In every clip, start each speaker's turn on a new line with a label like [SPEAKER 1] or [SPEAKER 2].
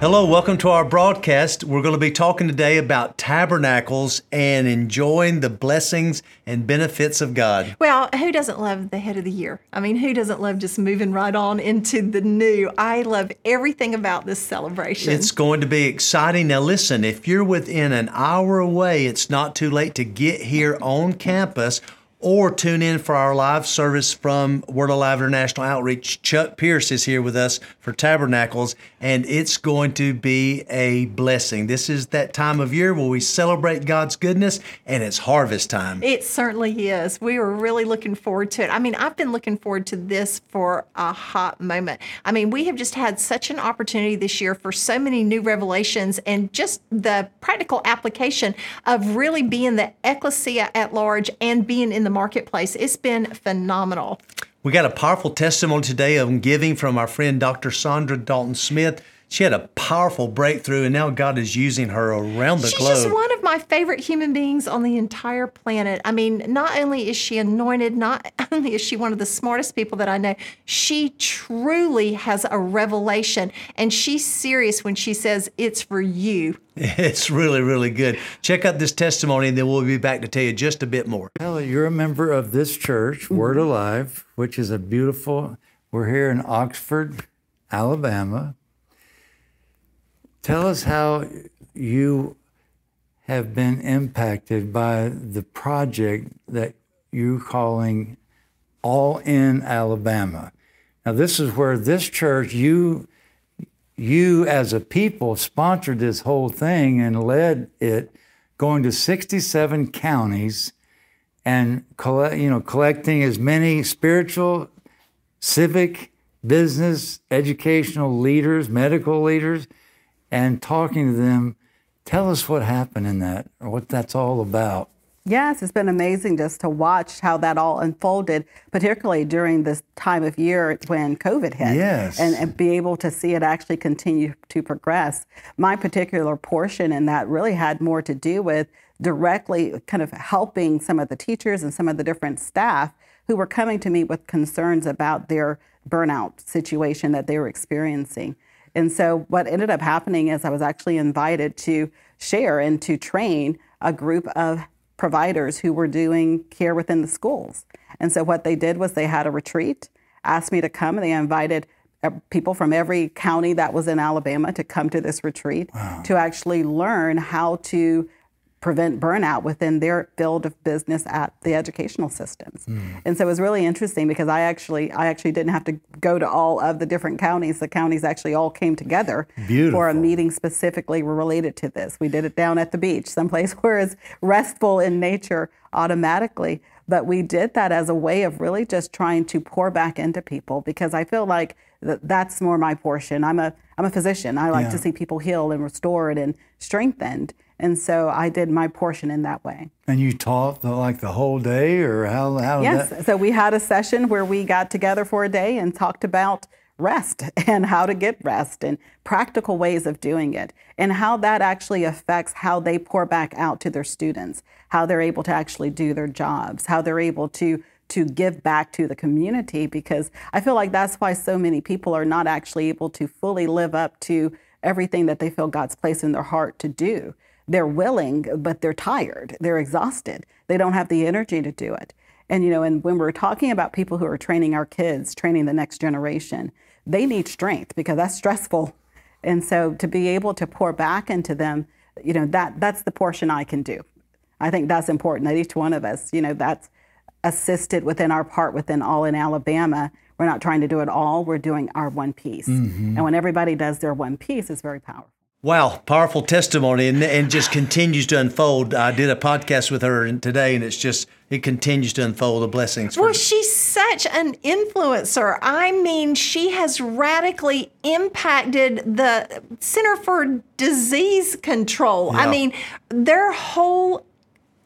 [SPEAKER 1] Hello, welcome to our broadcast. We're going to be talking today about tabernacles and enjoying the blessings and benefits of God.
[SPEAKER 2] Well, who doesn't love the head of the year? I mean, who doesn't love just moving right on into the new? I love everything about this celebration.
[SPEAKER 1] It's going to be exciting. Now, listen, if you're within an hour away, it's not too late to get here on campus or tune in for our live service from Word Alive International Outreach. Chuck Pierce is here with us for Tabernacles, and it's going to be a blessing. This is that time of year where we celebrate God's goodness, and it's harvest time.
[SPEAKER 2] It certainly is. We are really looking forward to it. I mean, I've been looking forward to this for a hot moment. I mean, we have just had such an opportunity this year for so many new revelations and just the practical application of really being the ecclesia at large and being in the marketplace. It's been phenomenal.
[SPEAKER 1] We got a powerful testimony today of giving from our friend Dr. Saundra Dalton Smith. She had a powerful breakthrough, and now God is using her around the
[SPEAKER 2] She's
[SPEAKER 1] globe.
[SPEAKER 2] just one of my favorite human beings on the entire planet. I mean, not only is she anointed, not only is she one of the smartest people that I know, she truly has a revelation, and she's serious when she says it's for you.
[SPEAKER 1] It's really, really good. Check out this testimony, and then we'll be back to tell you just a bit more.
[SPEAKER 3] Well, you're a member of this church, Word mm-hmm. Alive, which is a beautiful. We're here in Oxford, Alabama. Tell us how you have been impacted by the project that you're calling All in Alabama. Now, this is where this church, you, you as a people, sponsored this whole thing and led it, going to 67 counties and collect, you know, collecting as many spiritual, civic, business, educational leaders, medical leaders, and talking to them. Tell us what happened in that, or what that's all about.
[SPEAKER 4] Yes, it's been amazing just to watch how that all unfolded, particularly during this time of year when COVID hit.
[SPEAKER 3] Yes.
[SPEAKER 4] And, and be able to see it actually continue to progress. My particular portion in that really had more to do with directly kind of helping some of the teachers and some of the different staff who were coming to me with concerns about their burnout situation that they were experiencing. And so what ended up happening is I was actually invited to share and to train a group of providers who were doing care within the schools. And so what they did was they had a retreat, asked me to come, and they invited uh, people from every county that was in Alabama to come to this retreat to actually learn how to prevent burnout within their field of business at the educational systems. Hmm. And so it was really interesting because I actually I actually didn't have to go to all of the different counties. The counties actually all came together for a meeting specifically related to this. We did it down at the beach, someplace where it's restful in nature automatically. But we did that as a way of really just trying to pour back into people because I feel like th- that's more my portion. I'm a I'm a physician. I like to see people healed and restored and strengthened. And so I did my portion in that way.
[SPEAKER 3] And you taught the, like the whole day, or how? How
[SPEAKER 4] Yes.
[SPEAKER 3] that?
[SPEAKER 4] So we had a session where we got together for a day and talked about rest and how to get rest and practical ways of doing it and how that actually affects how they pour back out to their students, how they're able to actually do their jobs, how they're able to to give back to the community because I feel like that's why so many people are not actually able to fully live up to everything that they feel God's placed in their heart to do. They're willing, but they're tired. They're exhausted. They don't have the energy to do it. And you know, and when we're talking about people who are training our kids, training the next generation, they need strength because that's stressful. And so to be able to pour back into them, you know, that that's the portion I can do. I think that's important that each one of us, you know, that's assisted within our part within All in Alabama. We're not trying to do it all, we're doing our one piece. Mm-hmm. And when everybody does their one piece, it's very powerful.
[SPEAKER 1] Wow, powerful testimony, and, and just continues to unfold. I did a podcast with her today, and it's just it continues to unfold the blessings. for-
[SPEAKER 2] Well, she's such an influencer. I mean, she has radically impacted the Center for Disease Control. I mean, their whole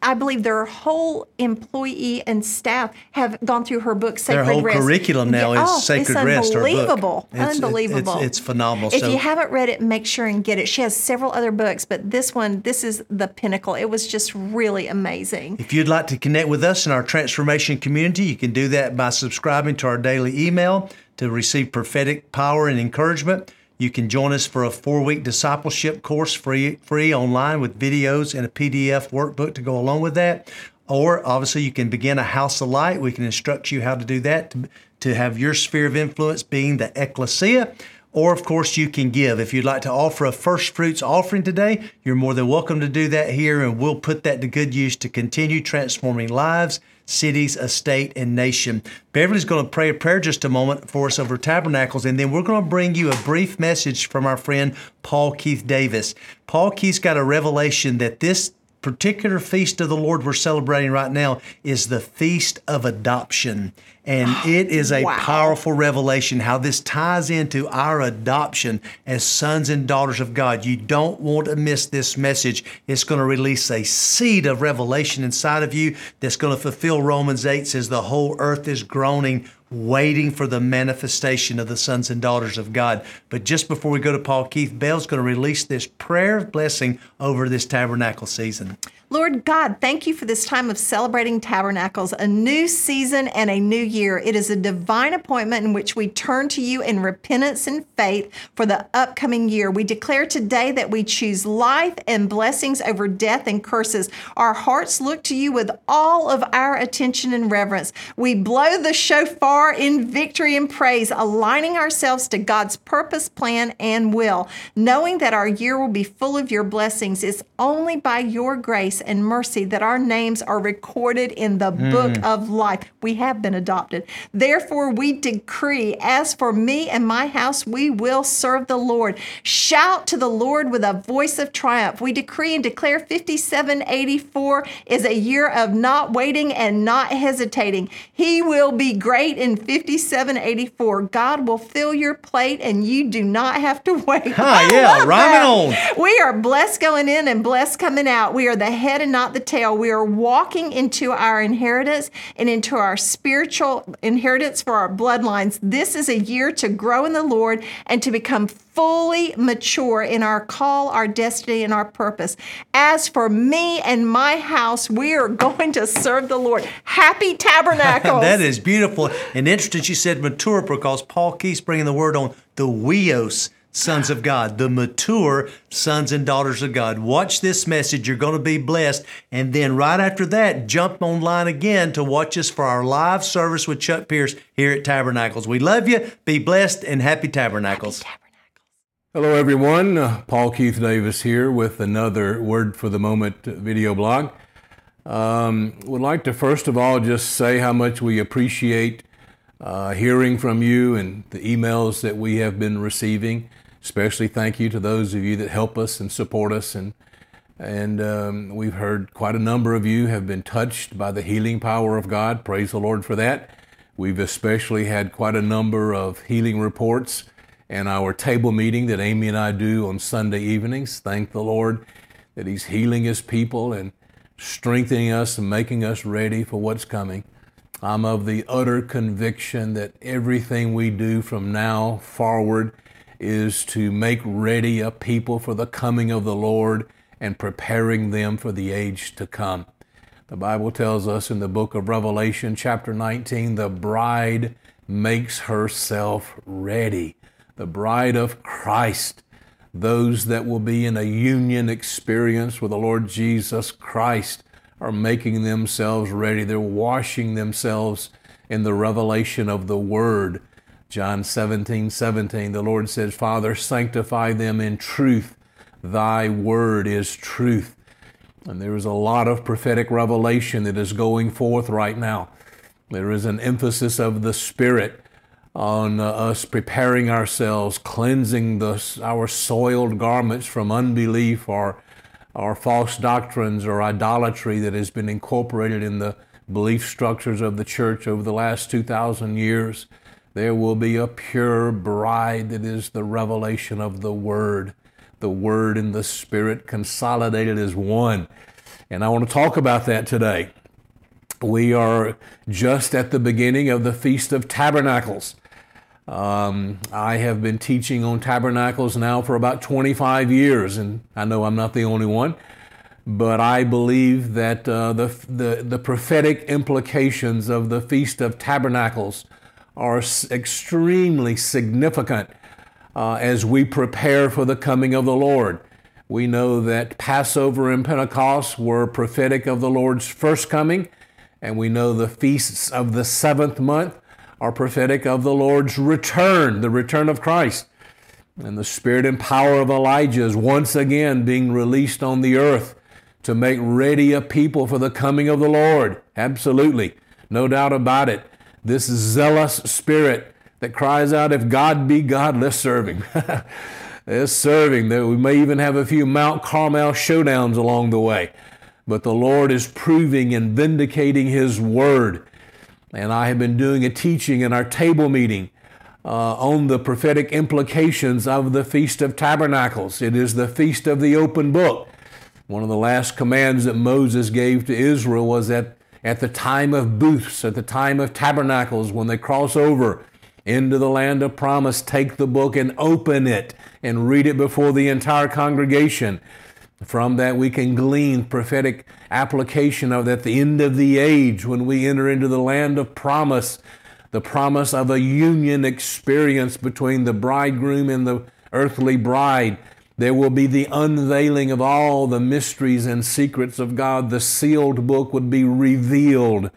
[SPEAKER 2] I believe their whole employee and staff have gone through her book, Sacred Rest.
[SPEAKER 1] Their whole
[SPEAKER 2] Rest.
[SPEAKER 1] curriculum now is
[SPEAKER 2] oh,
[SPEAKER 1] Sacred
[SPEAKER 2] it's
[SPEAKER 1] Rest, her book.
[SPEAKER 2] Unbelievable,
[SPEAKER 1] It's- it-
[SPEAKER 2] unbelievable.
[SPEAKER 1] it's- it's phenomenal.
[SPEAKER 2] If
[SPEAKER 1] So-
[SPEAKER 2] you haven't read it, make sure and get it. She has several other books, but this one, this is the pinnacle. It was just really amazing.
[SPEAKER 1] If you'd like to connect with us in our transformation community, you can do that by subscribing to our daily email to receive prophetic power and encouragement. You can join us for a four week discipleship course free, free online with videos and a PDF workbook to go along with that. Or obviously, you can begin a house of light. We can instruct you how to do that to, to have your sphere of influence being the ecclesia. Or, of course, you can give. If you'd like to offer a first fruits offering today, you're more than welcome to do that here, and we'll put that to good use to continue transforming lives, cities, estate, and nation. Beverly's going to pray a prayer just a moment for us over tabernacles, and then we're going to bring you a brief message from our friend Paul Keith Davis. Paul Keith's got a revelation that this particular feast of the Lord we're celebrating right now is the Feast of Adoption. And it is a wow. powerful revelation how this ties into our adoption as sons and daughters of God. You don't want to miss this message. It's going to release a seed of revelation inside of you that's going to fulfill Romans 8 says the whole earth is groaning waiting for the manifestation of the sons and daughters of God. But just before we go to Paul, Keith Bell's going to release this prayer of blessing over this tabernacle season.
[SPEAKER 2] Lord God, thank you for this time of celebrating tabernacles, a new season and a new year. It is a divine appointment in which we turn to you in repentance and faith for the upcoming year. We declare today that we choose life and blessings over death and curses. Our hearts look to you with all of our attention and reverence. We blow the shofar in victory and praise, aligning ourselves to God's purpose, plan, and will, knowing that our year will be full of your blessings. It's only by your grace and mercy that our names are recorded in the mm. book of life. We have been adopted. Therefore, we decree, as for me and my house, we will serve the Lord. Shout to the Lord with a voice of triumph. We decree and declare 5784 is a year of not waiting and not hesitating. He will be great in 5784. God will fill your plate and you do not have to wait.
[SPEAKER 1] Hi, yeah, right on.
[SPEAKER 2] We are blessed going in and blessed coming out. We are the head and not the tail. We are walking into our inheritance and into our spiritual inheritance for our bloodlines. This is a year to grow in the Lord and to become fully mature in our call, our destiny, and our purpose. As for me and my house, we are going to serve the Lord. Happy tabernacles.
[SPEAKER 1] that is beautiful. And interesting, you said mature because Paul keeps bringing the word on the huios sons of God, the mature sons and daughters of God. Watch this message. You're going to be blessed. And then right after that, jump online again to watch us for our live service with Chuck Pierce here at Tabernacles. We love you. Be blessed and happy Tabernacles. Happy tabernacles.
[SPEAKER 5] Hello, everyone. Uh, Paul Keith Davis here with another Word for the Moment video blog. Um, would like to first of all just say how much we appreciate uh, hearing from you and the emails that we have been receiving. Especially thank you to those of you that help us and support us. And, and um, we've heard quite a number of you have been touched by the healing power of God. Praise the Lord for that. We've especially had quite a number of healing reports and our table meeting that Amy and I do on Sunday evenings. Thank the Lord that He's healing His people and strengthening us and making us ready for what's coming. I'm of the utter conviction that everything we do from now forward is to make ready a people for the coming of the Lord and preparing them for the age to come. The Bible tells us in the book of Revelation, chapter 19, the bride makes herself ready. The bride of Christ, those that will be in a union experience with the Lord Jesus Christ, are making themselves ready. They're washing themselves in the revelation of the Word John 17, 17, the Lord says, Father, sanctify them in truth. Thy word is truth. And there is a lot of prophetic revelation that is going forth right now. There is an emphasis of the Spirit on uh, us preparing ourselves, cleansing the, our soiled garments from unbelief or, or false doctrines or idolatry that has been incorporated in the belief structures of the church over the last 2,000 years. There will be a pure bride that is the revelation of the Word, the Word and the Spirit consolidated as one. And I want to talk about that today. We are just at the beginning of the Feast of Tabernacles. Um, I have been teaching on tabernacles now for about 25 years, and I know I'm not the only one, but I believe that uh, the, the, the prophetic implications of the Feast of Tabernacles are extremely significant uh, as we prepare for the coming of the Lord. We know that Passover and Pentecost were prophetic of the Lord's first coming, and we know the feasts of the seventh month are prophetic of the Lord's return, the return of Christ. And the spirit and power of Elijah is once again being released on the earth to make ready a people for the coming of the Lord. Absolutely. No doubt about it. This zealous spirit that cries out, If God be God, let's serve Him. let's serve Him. We may even have a few Mount Carmel showdowns along the way. But the Lord is proving and vindicating His word. And I have been doing a teaching in our table meeting uh, on the prophetic implications of the Feast of Tabernacles. It is the Feast of the Open Book. One of the last commands that Moses gave to Israel was that at the time of booths, at the time of tabernacles, when they cross over into the land of promise, take the book and open it and read it before the entire congregation. From that, we can glean prophetic application of at the end of the age when we enter into the land of promise, the promise of a union experience between the bridegroom and the earthly bride there will be the unveiling of all the mysteries and secrets of God. The sealed book would be revealed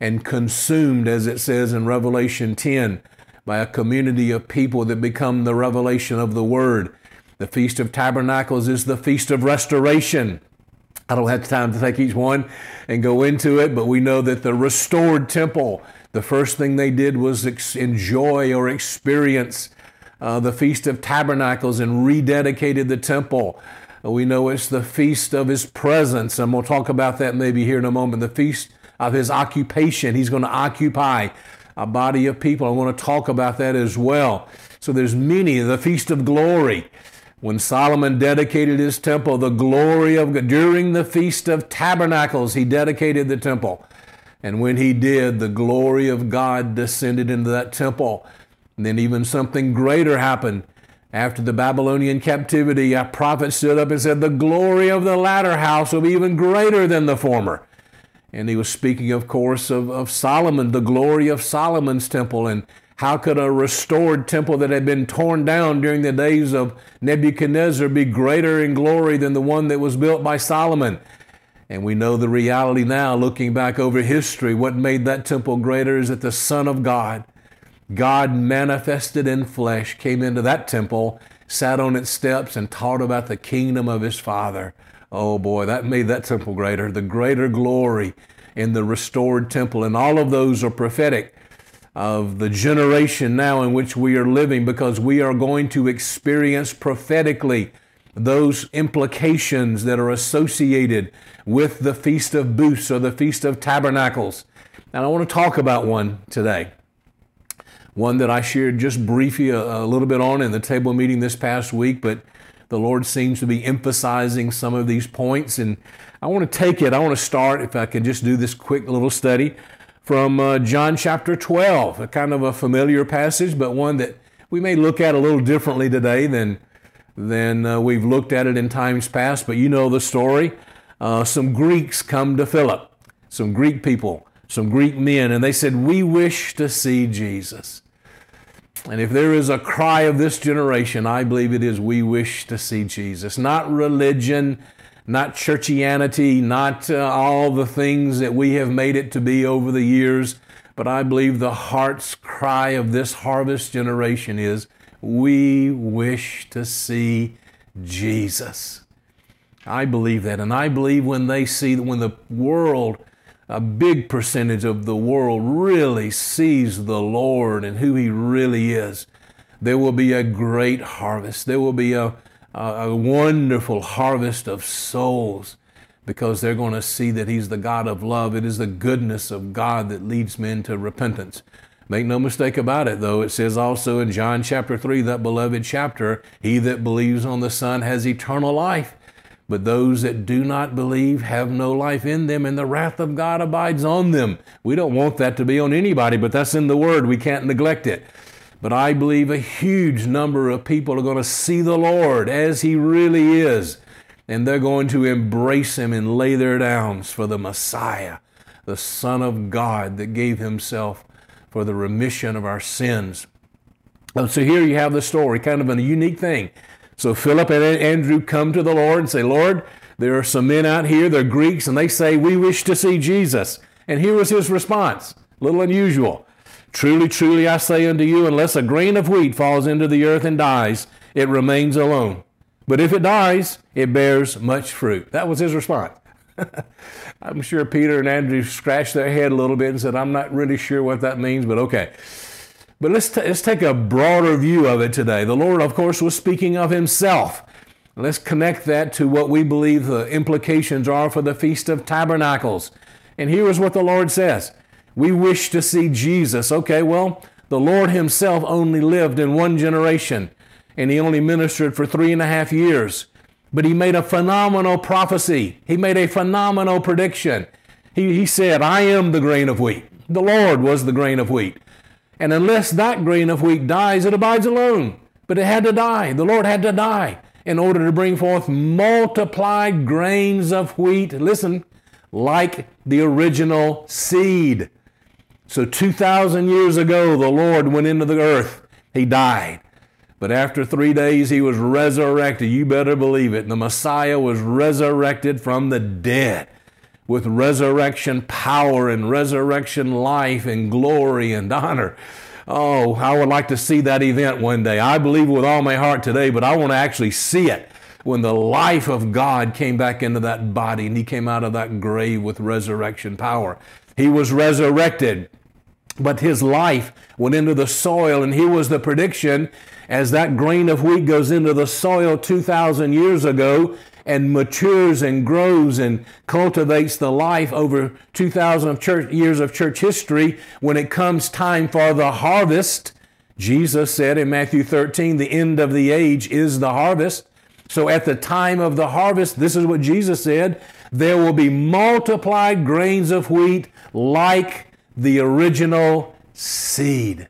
[SPEAKER 5] and consumed, as it says in Revelation 10, by a community of people that become the revelation of the Word. The Feast of Tabernacles is the Feast of Restoration. I don't have time to take each one and go into it, but we know that the restored temple, the first thing they did was enjoy or experience uh, the Feast of Tabernacles and rededicated the temple. Uh, we know it's the feast of his presence, and we'll talk about that maybe here in a moment. The feast of his occupation. He's going to occupy a body of people. I want to talk about that as well. So there's many. The Feast of Glory. When Solomon dedicated his temple, the glory of God, during the Feast of Tabernacles, he dedicated the temple. And when he did, the glory of God descended into that temple. And then even something greater happened. After the Babylonian captivity, a prophet stood up and said, The glory of the latter house will be even greater than the former. And he was speaking, of course, of, of Solomon, the glory of Solomon's temple, and how could a restored temple that had been torn down during the days of Nebuchadnezzar be greater in glory than the one that was built by Solomon? And we know the reality now, looking back over history, what made that temple greater is that the Son of God, God manifested in flesh, came into that temple, sat on its steps, and taught about the kingdom of his Father. Oh boy, that made that temple greater, the greater glory in the restored temple. And all of those are prophetic of the generation now in which we are living because we are going to experience prophetically those implications that are associated with the Feast of Booths or the Feast of Tabernacles. And I want to talk about one today one that I shared just briefly a, a, little bit on in the table meeting this past week, but the Lord seems to be emphasizing some of these points. And I want to take it, I want to start, if I could just do this quick little study from uh, John chapter 12, a kind of a familiar passage, but one that we may look at a little differently today than, than uh, we've looked at it in times past. But you know the story. Uh, some Greeks come to Philip, some Greek people, some Greek men, and they said, We wish to see Jesus. And if there is a cry of this generation, I believe it is we wish to see Jesus. Not religion, not churchianity, not uh, all the things that we have made it to be over the years, but I believe the heart's cry of this harvest generation is we wish to see Jesus. I believe that. And I believe when they see, when the world a big percentage of the world really sees the Lord and who He really is, there will be a great harvest. There will be a, a, a wonderful harvest of souls because they're going to see that He's the God of love. It is the goodness of God that leads men to repentance. Make no mistake about it, though. It says also in John chapter 3, that beloved chapter, He that believes on the Son has eternal life. But those that do not believe have no life in them, and the wrath of God abides on them. We don't want that to be on anybody, but that's in the Word. We can't neglect it. But I believe a huge number of people are going to see the Lord as He really is, and they're going to embrace Him and lay their downs for the Messiah, the Son of God that gave Himself for the remission of our sins. So here you have the story, kind of a unique thing. So Philip and Andrew come to the Lord and say, Lord, there are some men out here, they're Greeks, and they say, We wish to see Jesus. And here was his response, a little unusual. Truly, truly, I say unto you, unless a grain of wheat falls into the earth and dies, it remains alone. But if it dies, it bears much fruit. That was his response. I'm sure Peter and Andrew scratched their head a little bit and said, I'm not really sure what that means, but okay. But let's, t- let's take a broader view of it today. The Lord, of course, was speaking of himself. Let's connect that to what we believe the implications are for the Feast of Tabernacles. And here is what the Lord says We wish to see Jesus. Okay, well, the Lord Himself only lived in one generation, and He only ministered for three and a half years. But He made a phenomenal prophecy, He made a phenomenal prediction. He, he said, I am the grain of wheat. The Lord was the grain of wheat. And unless that grain of wheat dies, it abides alone. But it had to die. The Lord had to die in order to bring forth multiplied grains of wheat. Listen, like the original seed. So 2,000 years ago, the Lord went into the earth. He died. But after three days, he was resurrected. You better believe it. The Messiah was resurrected from the dead with resurrection power and resurrection life and glory and honor. Oh, I would like to see that event one day. I believe with all my heart today, but I want to actually see it when the life of God came back into that body and he came out of that grave with resurrection power. He was resurrected, but his life went into the soil, and he was the prediction as that grain of wheat goes into the soil 2,000 years ago and matures and grows and cultivates the life over 2,000 of church, years of church history, when it comes time for the harvest, Jesus said in Matthew 13, the end of the age is the harvest. So at the time of the harvest, this is what Jesus said there will be multiplied grains of wheat like the original seed.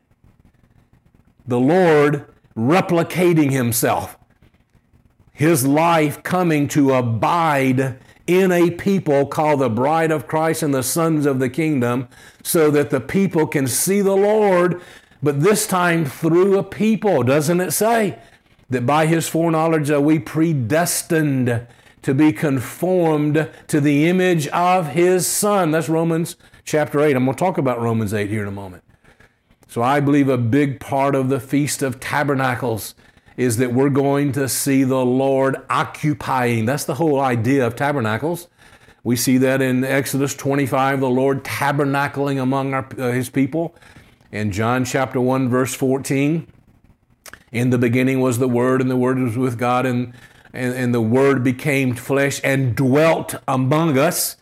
[SPEAKER 5] The Lord replicating Himself his life coming to abide in a people called the bride of Christ and the sons of the kingdom, so that the people can see the Lord, but this time through a people. Doesn't it say that by his foreknowledge are we predestined to be conformed to the image of his son? That's Romans chapter 8. I'm going to talk about Romans 8 here in a moment. So I believe a big part of the Feast of Tabernacles is that we're going to see the Lord occupying. That's the whole idea of tabernacles. We see that in Exodus 25, the Lord tabernacling among our, uh, his people. In John chapter 1, verse 14, in the beginning was the Word, and the Word was with God, and, and, and the Word became flesh and dwelt among us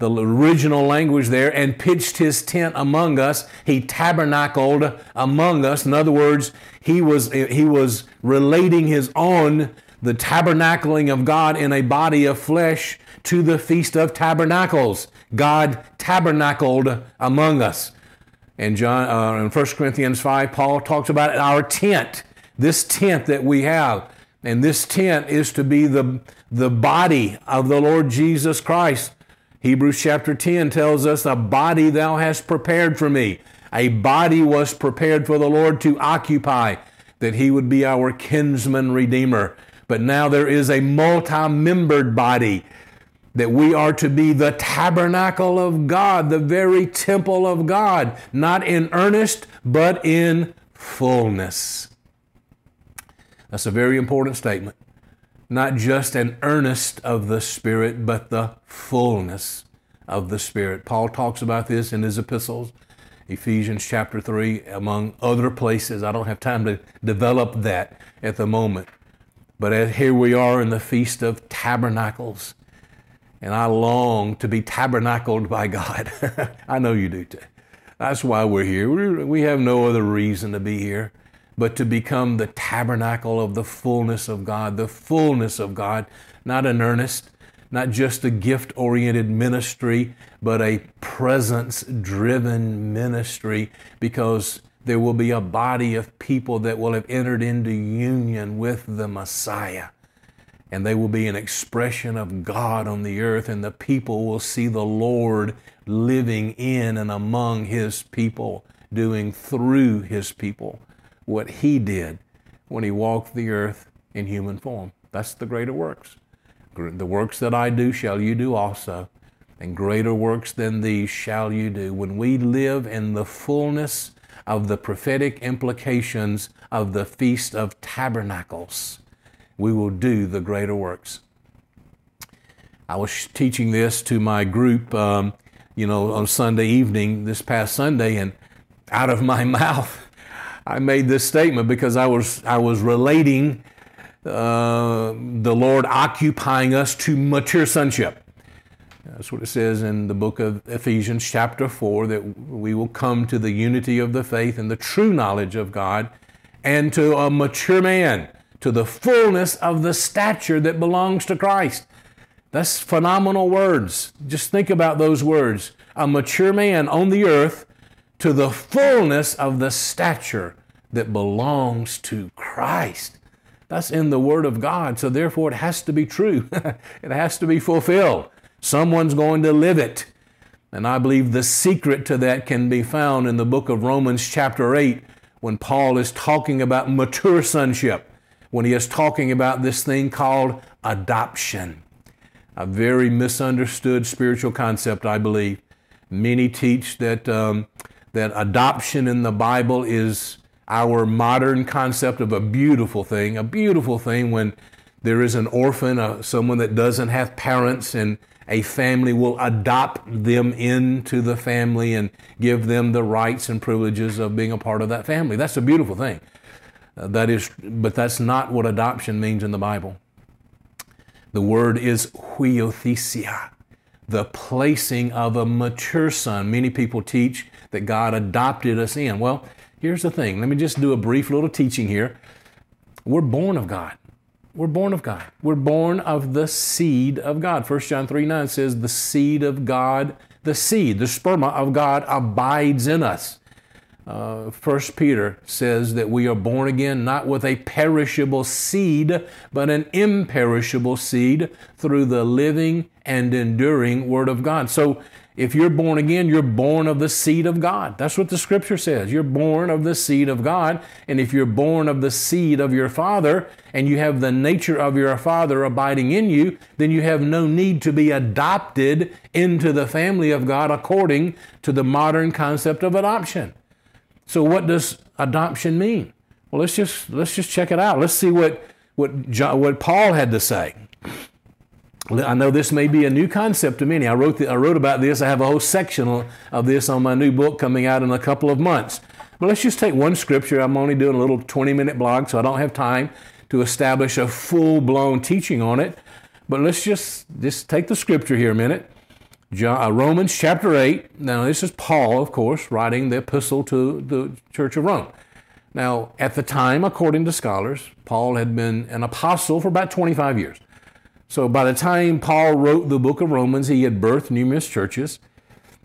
[SPEAKER 5] the original language there, and pitched his tent among us. He tabernacled among us. In other words, he was, he was relating his own, the tabernacling of God in a body of flesh to the Feast of Tabernacles. God tabernacled among us. And John, uh, in 1 Corinthians 5, Paul talks about our tent, this tent that we have. And this tent is to be the, the body of the Lord Jesus Christ. Hebrews chapter 10 tells us, A body thou hast prepared for me. A body was prepared for the Lord to occupy, that he would be our kinsman redeemer. But now there is a multi membered body, that we are to be the tabernacle of God, the very temple of God, not in earnest, but in fullness. That's a very important statement not just an earnest of the Spirit, but the fullness of the Spirit. Paul talks about this in his epistles, Ephesians chapter 3, among other places. I don't have time to develop that at the moment. But here we are in the Feast of Tabernacles, and I long to be tabernacled by God. I know you do too. That's why we're here. We have no other reason to be here but to become the tabernacle of the fullness of God, the fullness of God, not an earnest, not just a gift oriented ministry, but a presence driven ministry because there will be a body of people that will have entered into union with the Messiah. And they will be an expression of God on the earth, and the people will see the Lord living in and among His people, doing through His people what he did when he walked the earth in human form. That's the greater works. The works that I do shall you do also, and greater works than these shall you do. When we live in the fullness of the prophetic implications of the Feast of Tabernacles, we will do the greater works. I was teaching this to my group, um, you know, on Sunday evening, this past Sunday, and out of my mouth, I made this statement because I was I was relating uh, the Lord occupying us to mature sonship. That's what it says in the book of Ephesians, chapter 4, that we will come to the unity of the faith and the true knowledge of God and to a mature man, to the fullness of the stature that belongs to Christ. That's phenomenal words. Just think about those words. A mature man on the earth to the fullness of the stature that belongs to Christ. That's in the Word of God, so therefore it has to be true. it has to be fulfilled. Someone's going to live it. And I believe the secret to that can be found in the book of Romans, chapter 8, when Paul is talking about mature sonship, when he is talking about this thing called adoption. A very misunderstood spiritual concept, I believe. Many teach that, um, that adoption in the Bible is our modern concept of a beautiful thing, a beautiful thing when there is an orphan, uh, someone that doesn't have parents, and a family will adopt them into the family and give them the rights and privileges of being a part of that family. That's a beautiful thing. Uh, that is, but that's not what adoption means in the Bible. The word is huiothesia, the placing of a mature son. Many people teach that God adopted us in. Well, Here's the thing. Let me just do a brief little teaching here. We're born of God. We're born of God. We're born of the seed of God. 1 John 3 9 says, The seed of God, the seed, the sperma of God abides in us. Uh, 1 Peter says that we are born again not with a perishable seed, but an imperishable seed through the living and enduring Word of God. So if you're born again, you're born of the seed of God. That's what the scripture says. You're born of the seed of God. And if you're born of the seed of your father and you have the nature of your father abiding in you, then you have no need to be adopted into the family of God according to the modern concept of adoption. So what does adoption mean? Well, let's just let's just check it out. Let's see what what John, what Paul had to say. I know this may be a new concept to many. I wrote, the, I wrote about this. I have a whole section of this on my new book coming out in a couple of months. But let's just take one scripture. I'm only doing a little 20 minute blog, so I don't have time to establish a full blown teaching on it. But let's just, just take the scripture here a minute. John, uh, Romans chapter 8. Now, this is Paul, of course, writing the epistle to the Church of Rome. Now, at the time, according to scholars, Paul had been an apostle for about 25 years. So by the time Paul wrote the book of Romans, he had birthed numerous churches.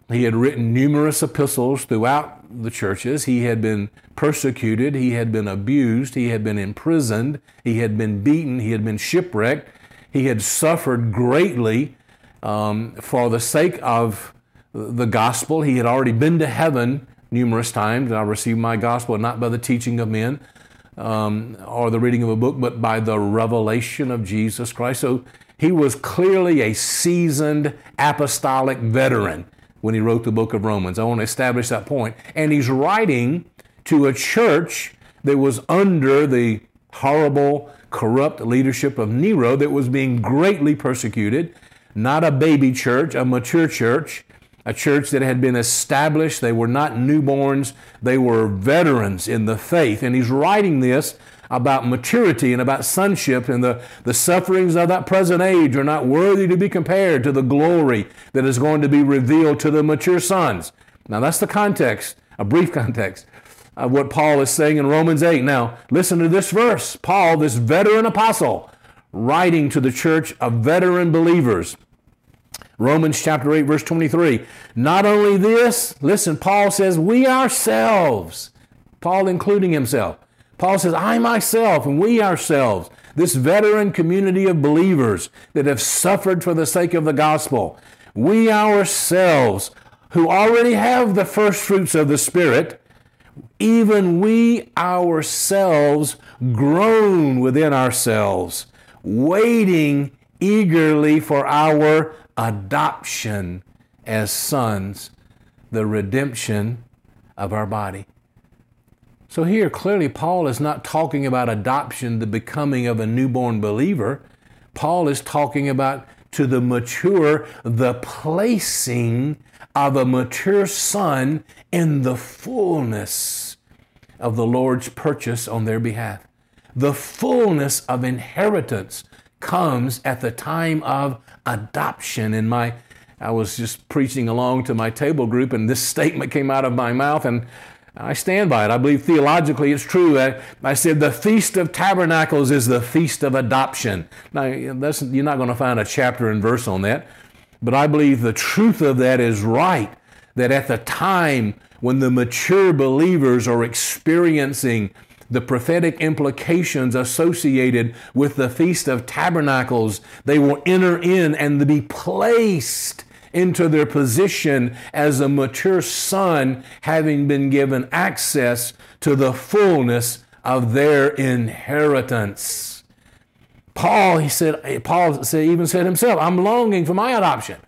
[SPEAKER 5] He had written numerous epistles throughout the churches. He had been persecuted. He had been abused. He had been imprisoned. He had been beaten. He had been shipwrecked. He had suffered greatly um, for the sake of the gospel. He had already been to heaven numerous times. I received my gospel not by the teaching of men, um, or the reading of a book, but by the revelation of Jesus Christ. So he was clearly a seasoned apostolic veteran when he wrote the book of Romans. I want to establish that point. And he's writing to a church that was under the horrible, corrupt leadership of Nero that was being greatly persecuted. Not a baby church, a mature church a church that had been established. They were not newborns, they were veterans in the faith. And he's writing this about maturity and about sonship, and the, the sufferings of that present age are not worthy to be compared to the glory that is going to be revealed to the mature sons. Now, that's the context, a brief context of what Paul is saying in Romans 8. Now, listen to this verse. Paul, this veteran apostle, writing to the church of veteran believers. Romans chapter 8, verse 23. Not only this, listen, Paul says, we ourselves, Paul including himself, Paul says, I myself and we ourselves, this veteran community of believers that have suffered for the sake of the gospel, we ourselves who already have the first fruits of the Spirit, even we ourselves groan within ourselves, waiting eagerly for our adoption as sons, the redemption of our body. So here, clearly, Paul is not talking about adoption, the becoming of a newborn believer. Paul is talking about to the mature, the placing of a mature son in the fullness of the Lord's purchase on their behalf. The fullness of inheritance comes at the time of adoption. In my, I was just preaching along to my table group, and this statement came out of my mouth, and I stand by it. I believe theologically it's true. I, I said the Feast of Tabernacles is the Feast of Adoption. Now, you're not going to find a chapter and verse on that, but I believe the truth of that is right. That at the time when the mature believers are experiencing the prophetic implications associated with the Feast of Tabernacles, they will enter in and be placed into their position as a mature son, having been given access to the fullness of their inheritance. Paul, he said, Paul even said himself, I'm longing for my adoption.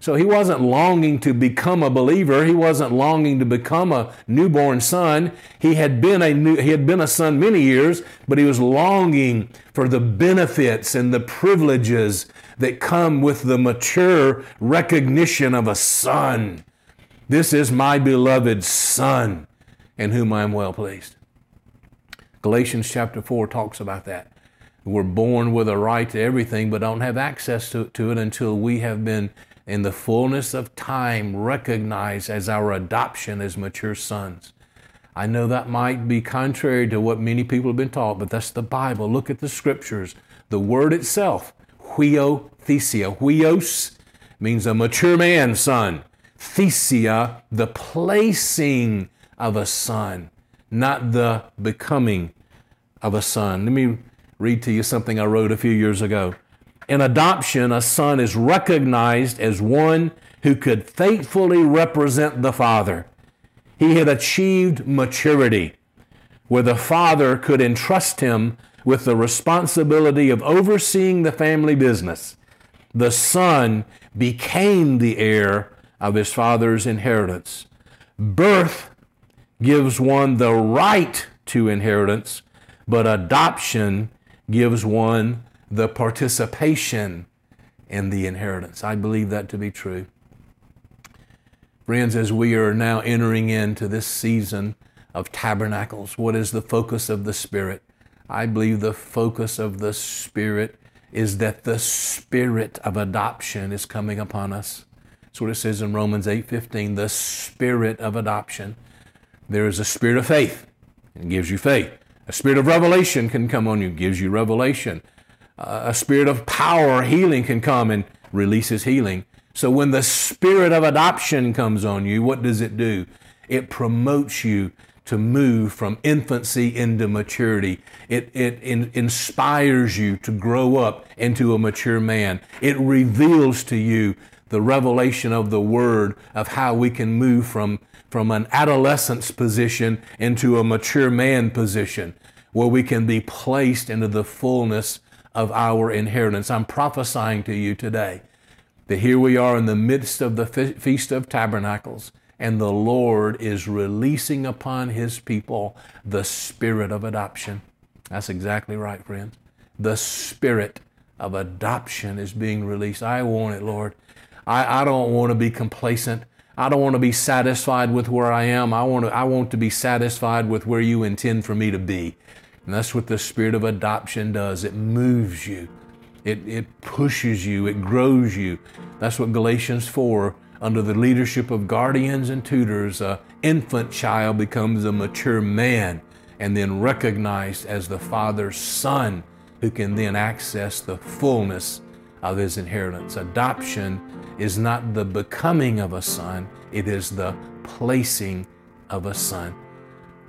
[SPEAKER 5] So he wasn't longing to become a believer. He wasn't longing to become a newborn son. He had been a new, he had been a son many years, but he was longing for the benefits and the privileges that come with the mature recognition of a son. This is my beloved son in whom I am well pleased. Galatians chapter 4 talks about that. We're born with a right to everything, but don't have access to, to it until we have been, in the fullness of time, recognized as our adoption as mature sons. I know that might be contrary to what many people have been taught, but that's the Bible. Look at the scriptures. The word itself. Huios means a mature man, son. Thesia, the placing of a son, not the becoming of a son. Let me read to you something I wrote a few years ago. In adoption, a son is recognized as one who could faithfully represent the father. He had achieved maturity, where the father could entrust him with the responsibility of overseeing the family business, the son became the heir of his father's inheritance. Birth gives one the right to inheritance, but adoption gives one the participation in the inheritance. I believe that to be true. Friends, as we are now entering into this season of tabernacles, what is the focus of the Spirit? I believe the focus of the Spirit is that the spirit of adoption is coming upon us. That's what it says in Romans 8:15, the spirit of adoption. There is a spirit of faith, and gives you faith. A spirit of revelation can come on you, gives you revelation. A spirit of power, healing can come and releases healing. So when the spirit of adoption comes on you, what does it do? It promotes you to move from infancy into maturity. It, it in, inspires you to grow up into a mature man. It reveals to you the revelation of the Word of how we can move from, from an adolescence position into a mature man position where we can be placed into the fullness of our inheritance. I'm prophesying to you today that here we are in the midst of the Feast of Tabernacles and the Lord is releasing upon His people the spirit of adoption. That's exactly right, friends. The spirit of adoption is being released. I want it, Lord. I, I don't want to be complacent. I don't want to be satisfied with where I am. I want to, I want to be satisfied with where you intend for me to be. And that's what the spirit of adoption does. It moves you. It, it pushes you. It grows you. That's what Galatians 4 under the leadership of guardians and tutors, an infant child becomes a mature man and then recognized as the father's son who can then access the fullness of his inheritance. Adoption is not the becoming of a son, it is the placing of a son.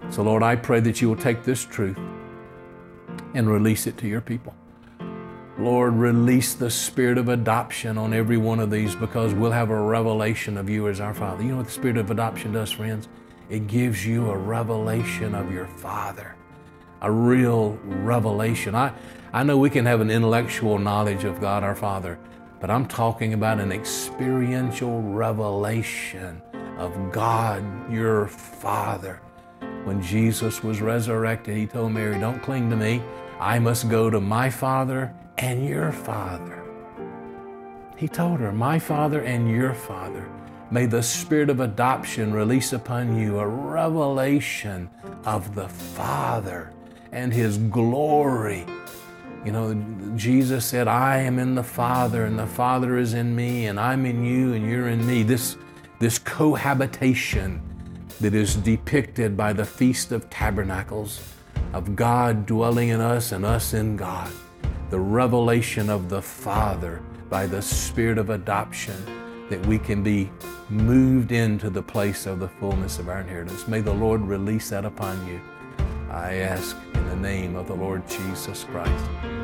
[SPEAKER 5] So, Lord, I pray that you will take this truth and release it to your people. Lord, release the spirit of adoption on every one of these because we'll have a revelation of you as our Father. You know what the spirit of adoption does, friends? It gives you a revelation of your Father, a real revelation. I, I know we can have an intellectual knowledge of God our Father, but I'm talking about an experiential revelation of God your Father. When Jesus was resurrected, he told Mary, Don't cling to me. I must go to my Father and your Father. He told her, My Father and your Father. May the spirit of adoption release upon you a revelation of the Father and His glory. You know, Jesus said, I am in the Father, and the Father is in me, and I'm in you, and you're in me. This, this cohabitation that is depicted by the Feast of Tabernacles, of God dwelling in us and us in God, the revelation of the Father by the Spirit of adoption, that we can be moved into the place of the fullness of our inheritance. May the Lord release that upon you. I ask in the name of the Lord Jesus Christ.